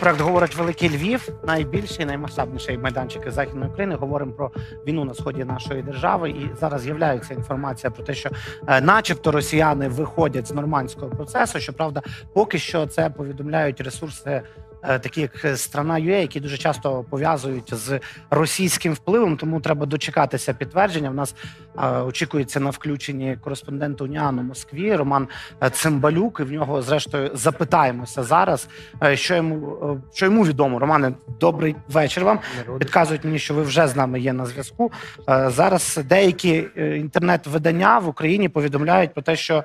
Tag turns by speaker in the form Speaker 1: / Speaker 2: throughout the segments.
Speaker 1: проект говорить Великий Львів, найбільший, наймасштабніший майданчик із західної України. Говоримо про війну на сході нашої держави. І зараз з'являється інформація про те, що, е, начебто, росіяни виходять з нормандського процесу. Щоправда, поки що це повідомляють ресурси. Е, Такі як страна UA, які дуже часто пов'язують з російським впливом, тому треба дочекатися підтвердження. В нас е, очікується на включенні кореспондент УНІАН у Москві Роман е, Цимбалюк. І в нього, зрештою, запитаємося зараз, е, що йому е, що йому відомо. Романе, добрий вечір вам. Підказують мені, що ви вже з нами є на зв'язку. Е, Зараз деякі е, інтернет-видання в Україні повідомляють про те, що е,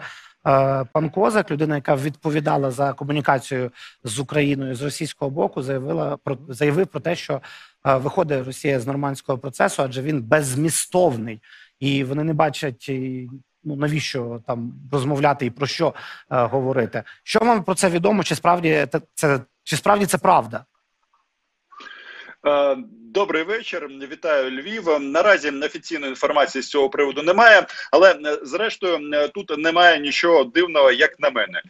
Speaker 1: пан Козак, людина, яка відповідала за комунікацію з Україною з російського боку, заявила про заявив про те, що е, виходить Росія з нормандського процесу, адже він беззмістовний, і вони не бачать. Ну навіщо там розмовляти і про що е, говорити? Що вам про це відомо? Чи справді це чи справді це правда?
Speaker 2: Е, Добрий вечір. Вітаю Львів. Наразі офіційної інформації з цього приводу немає, але е, зрештою е, тут немає нічого дивного, як на мене.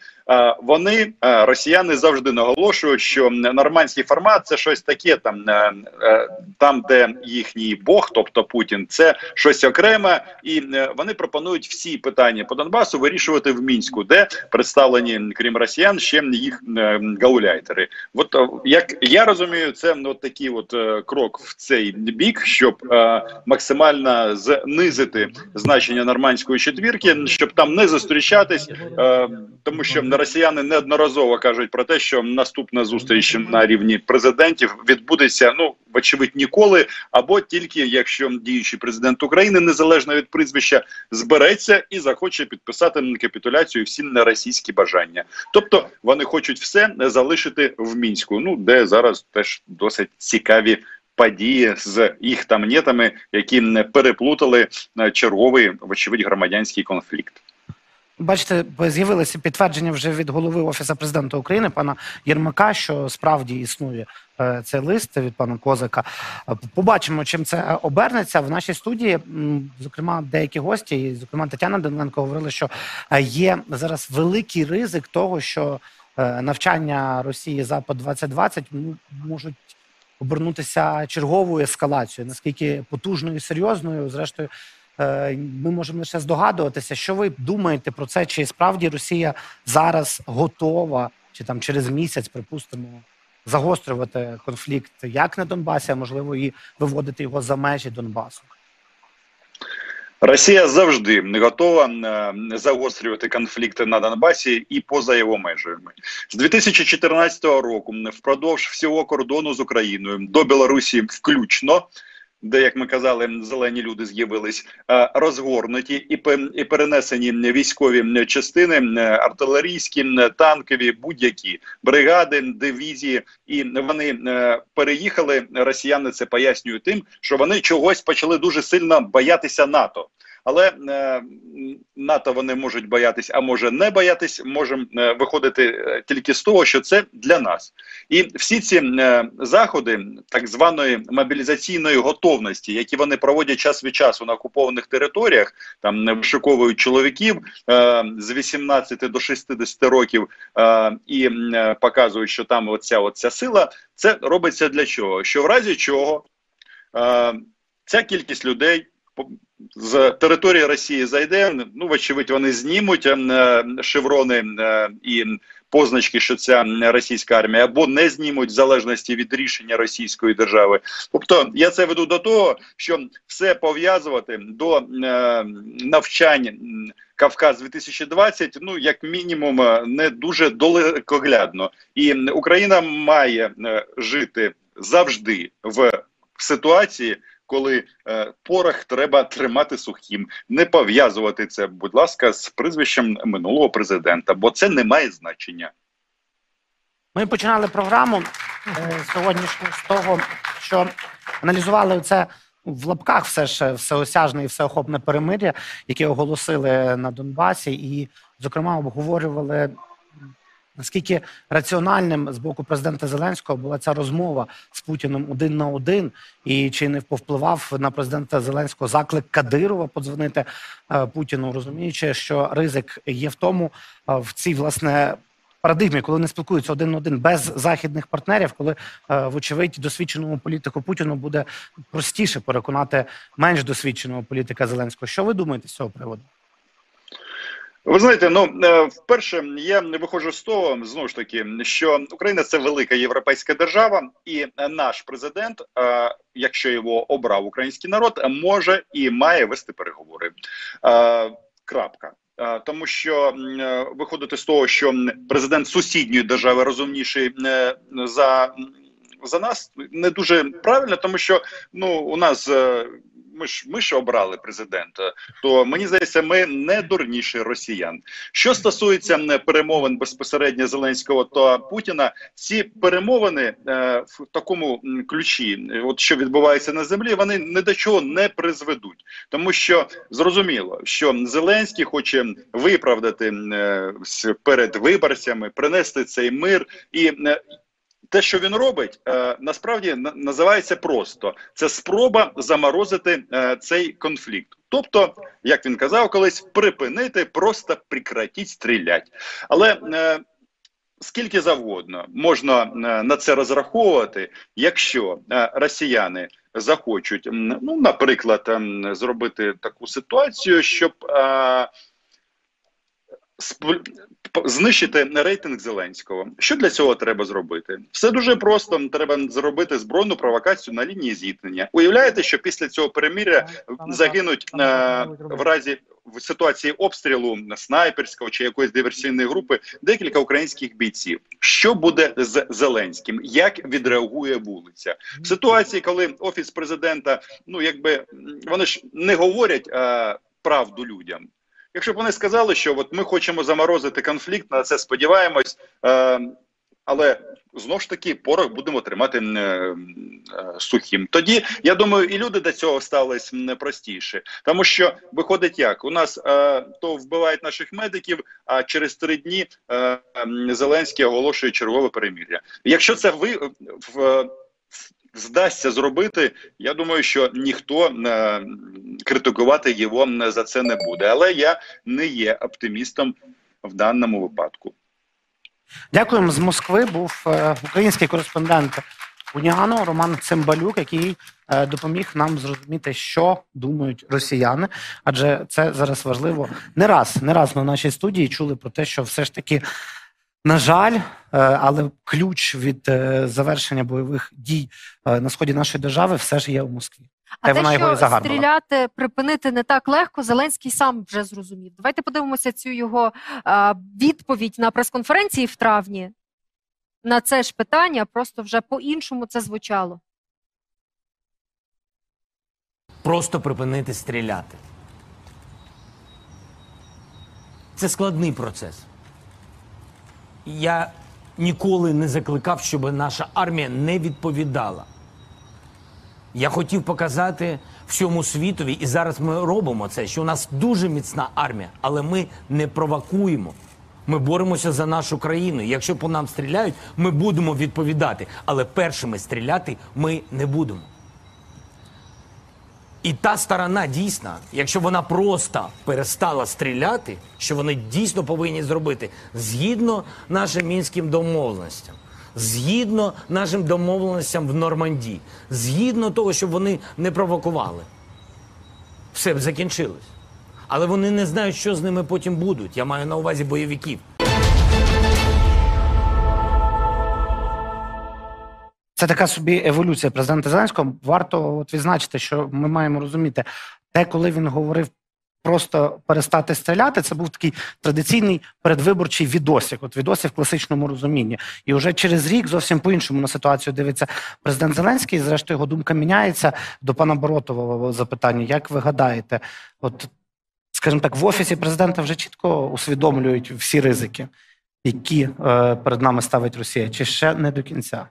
Speaker 2: Вони росіяни завжди наголошують, що нормандський формат це щось таке, там там, де їхній Бог, тобто Путін, це щось окреме, і вони пропонують всі питання по Донбасу вирішувати в мінську, де представлені крім росіян ще їх гауляйтери. От як я розумію, це ну, от такий от е, крок в цей бік, щоб е, максимально знизити значення нормандської четвірки, щоб там не зустрічатись, е, тому що росіяни неодноразово кажуть про те, що наступна зустріч на рівні президентів відбудеться ну вочевидь ніколи, або тільки якщо діючий президент України незалежно від прізвища збереться і захоче підписати капітуляцію всі російські бажання. Тобто вони хочуть все залишити в мінську. Ну де зараз теж досить цікаві. Події з їх там нетами, які не переплутали е, черговий вочевидь громадянський конфлікт.
Speaker 1: Бачите, з'явилося підтвердження вже від голови офісу президента України, пана Єрмака, що справді існує е, цей лист від пана Козака. Е, Побачимо, чим це обернеться в нашій студії. Зокрема, деякі гості, і, зокрема Тетяна Даниленко, говорили, що е, є зараз великий ризик того, що е, навчання Росії Запад 2020 м, можуть обернутися черговою ескалацією. Наскільки потужною і серйозною, зрештою. Е, Ми можемо лише здогадуватися, що ви думаєте про це, чи справді Росія зараз готова, чи там через місяць, припустимо, загострювати конфлікт як на Донбасі, а можливо і виводити його за межі Донбасу.
Speaker 2: Росія завжди не готова е, загострювати конфлікти на Донбасі і поза його межами з 2014 року. Впродовж всього кордону з Україною до Білорусі, включно. Де, як ми казали, зелені люди з'явились е, розгорнуті і і перенесені військові частини, е, артилерійські, е, танкові, будь-які бригади, дивізії, і вони переїхали. Росіяни це пояснюють тим, що вони чогось почали дуже сильно боятися НАТО. Але е, НАТО вони можуть боятись, а може не боятись, можемо е, виходити е, тільки з того, що це для нас. І всі ці е, заходи так званої мобілізаційної готовності, які вони проводять час від часу на окупованих територіях, там е, вишиковують чоловіків е, з 18 до 60 років е, і е, показують, що там оця, оця сила, це робиться для чого? Що в разі чого е, ця кількість людей з території Росії зайде. Ну, вочевидь, вони знімуть е, шеврони е, і позначки, що ця російська армія, або не знімуть в залежності від рішення Російської держави. Тобто, я це веду до того, що все пов'язувати до е, навчань Кавказ 2020, ну як мінімум, не дуже далекоглядно, і Україна має жити завжди в ситуації коли е, порох треба тримати сухим, не пов'язувати це, будь ласка, з прізвищем минулого президента, бо це не має значення.
Speaker 1: Ми починали програму е, сьогоднішню з того, що аналізували це в лапках все ж всеосяжне і всеохопне перемир'я, яке оголосили на Донбасі, і, зокрема, обговорювали. Наскільки раціональним з боку президента Зеленського була ця розмова з Путіним один на один, і чи не повпливав на президента Зеленського заклик Кадирова подзвонити е, Путіну, розуміючи, що ризик є в тому, е, в цій власне парадигмі, коли вони спілкуються один на один без західних партнерів, коли е, вочевидь досвідченому політику Путіну буде простіше переконати менш досвідченого політика Зеленського. Що ви думаєте з цього приводу?
Speaker 2: Ви знаєте, ну е, вперше я не виходжу з того, знову ж таки, що Україна це велика європейська держава, і наш президент, е, якщо його обрав український народ, може і має вести переговори. Е, Крапка. Тому що виходити з того, що президент сусідньої держави розумніший за, за нас, не дуже правильно, тому що ну у нас ми ж ми ж обрали президента то мені здається, ми не дурніші росіян. Що стосується перемовин безпосередньо Зеленського та Путіна, ці перемовини е, в такому ключі, от що відбувається на землі, вони ні до чого не призведуть, тому що зрозуміло, що Зеленський хоче виправдати е, перед виборцями, принести цей мир і. е, те, що він робить, е, насправді називається просто це спроба заморозити е, цей конфлікт. Тобто, як він казав колись, припинити, просто прекратіть стріляти. Але е, скільки завгодно можна на це розраховувати, якщо росіяни захочуть, ну, наприклад, ем, зробити таку ситуацію, щоб. Знищити рейтинг Зеленського. Що для цього треба зробити? Все дуже просто. Треба зробити збройну провокацію на лінії зіткнення. Уявляєте, що після цього переміря загинуть е, в разі в ситуації обстрілу снайперського чи якоїсь диверсійної групи декілька українських бійців. Що буде з Зеленським? Як відреагує вулиця в ситуації, коли офіс президента, ну якби вони ж не говорять е, правду людям. Якщо б вони сказали, що от ми хочемо заморозити конфлікт, на це сподіваємось, е, але знову ж таки порох будемо тримати е, е, сухим. Тоді я думаю, і люди до цього ставились м, простіше, тому що виходить як у нас е, то вбивають наших медиків, а через три дні е, Зеленський оголошує чергове перемір'я. Якщо це ви в. Здасться зробити, я думаю, що ніхто е, критикувати його м, за це не буде. Але я не є оптимістом в даному випадку.
Speaker 1: Дякуємо з Москви. Був е, український кореспондент Уніану Роман Цимбалюк, який е, допоміг нам зрозуміти, що думають росіяни. Адже це зараз важливо. Не раз, не раз на нашій студії чули про те, що все ж таки. На жаль, е, але ключ від е, завершення бойових дій е, на сході нашої держави все ж є у Москві.
Speaker 3: А
Speaker 1: Та
Speaker 3: те,
Speaker 1: вона його і загарбала.
Speaker 3: стріляти, припинити не так легко, Зеленський сам вже зрозумів. Давайте подивимося цю його а, відповідь на прес-конференції в травні. На це ж питання просто вже по-іншому це звучало.
Speaker 4: просто припинити стріляти. Це складний процес. Я ніколи не закликав, щоб наша армія не відповідала. Я хотів показати всьому світові, і зараз ми робимо це, що у нас дуже міцна армія, але ми не провокуємо. Ми боремося за нашу країну. Якщо по нам стріляють, ми будемо відповідати. Але першими стріляти ми не будемо. І та сторона дійсна, якщо вона просто перестала стріляти, що вони дійсно повинні зробити згідно нашим мінським домовленостям, згідно нашим домовленостям в Нормандії, згідно того, щоб вони не провокували, все б закінчилось. Але вони не знають, що з ними потім будуть. Я маю на увазі бойовиків.
Speaker 1: Це така собі еволюція президента Зеленського. Варто от відзначити, що ми маємо розуміти, те, коли він говорив просто перестати стріляти, це був такий традиційний передвиборчий відосик, от відосик в класичному розумінні. І вже через рік зовсім по-іншому на ситуацію дивиться президент Зеленський. Зрештою, його думка міняється до пана Боротова запитання. Як ви гадаєте, от скажімо так, в офісі президента вже чітко усвідомлюють всі ризики, які е, перед нами ставить Росія, чи ще не до кінця?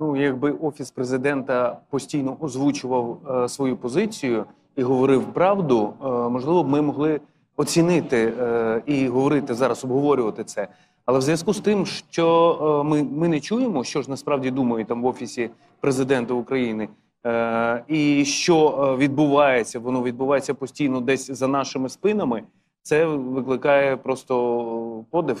Speaker 5: Ну, якби офіс президента постійно озвучував е, свою позицію і говорив правду, е, можливо, б ми могли оцінити е, і говорити зараз, обговорювати це. Але в зв'язку з тим, що е, ми, ми не чуємо, що ж насправді думають там в офісі президента України, е, і що е, відбувається, воно відбувається постійно десь за нашими спинами. Це викликає просто подив.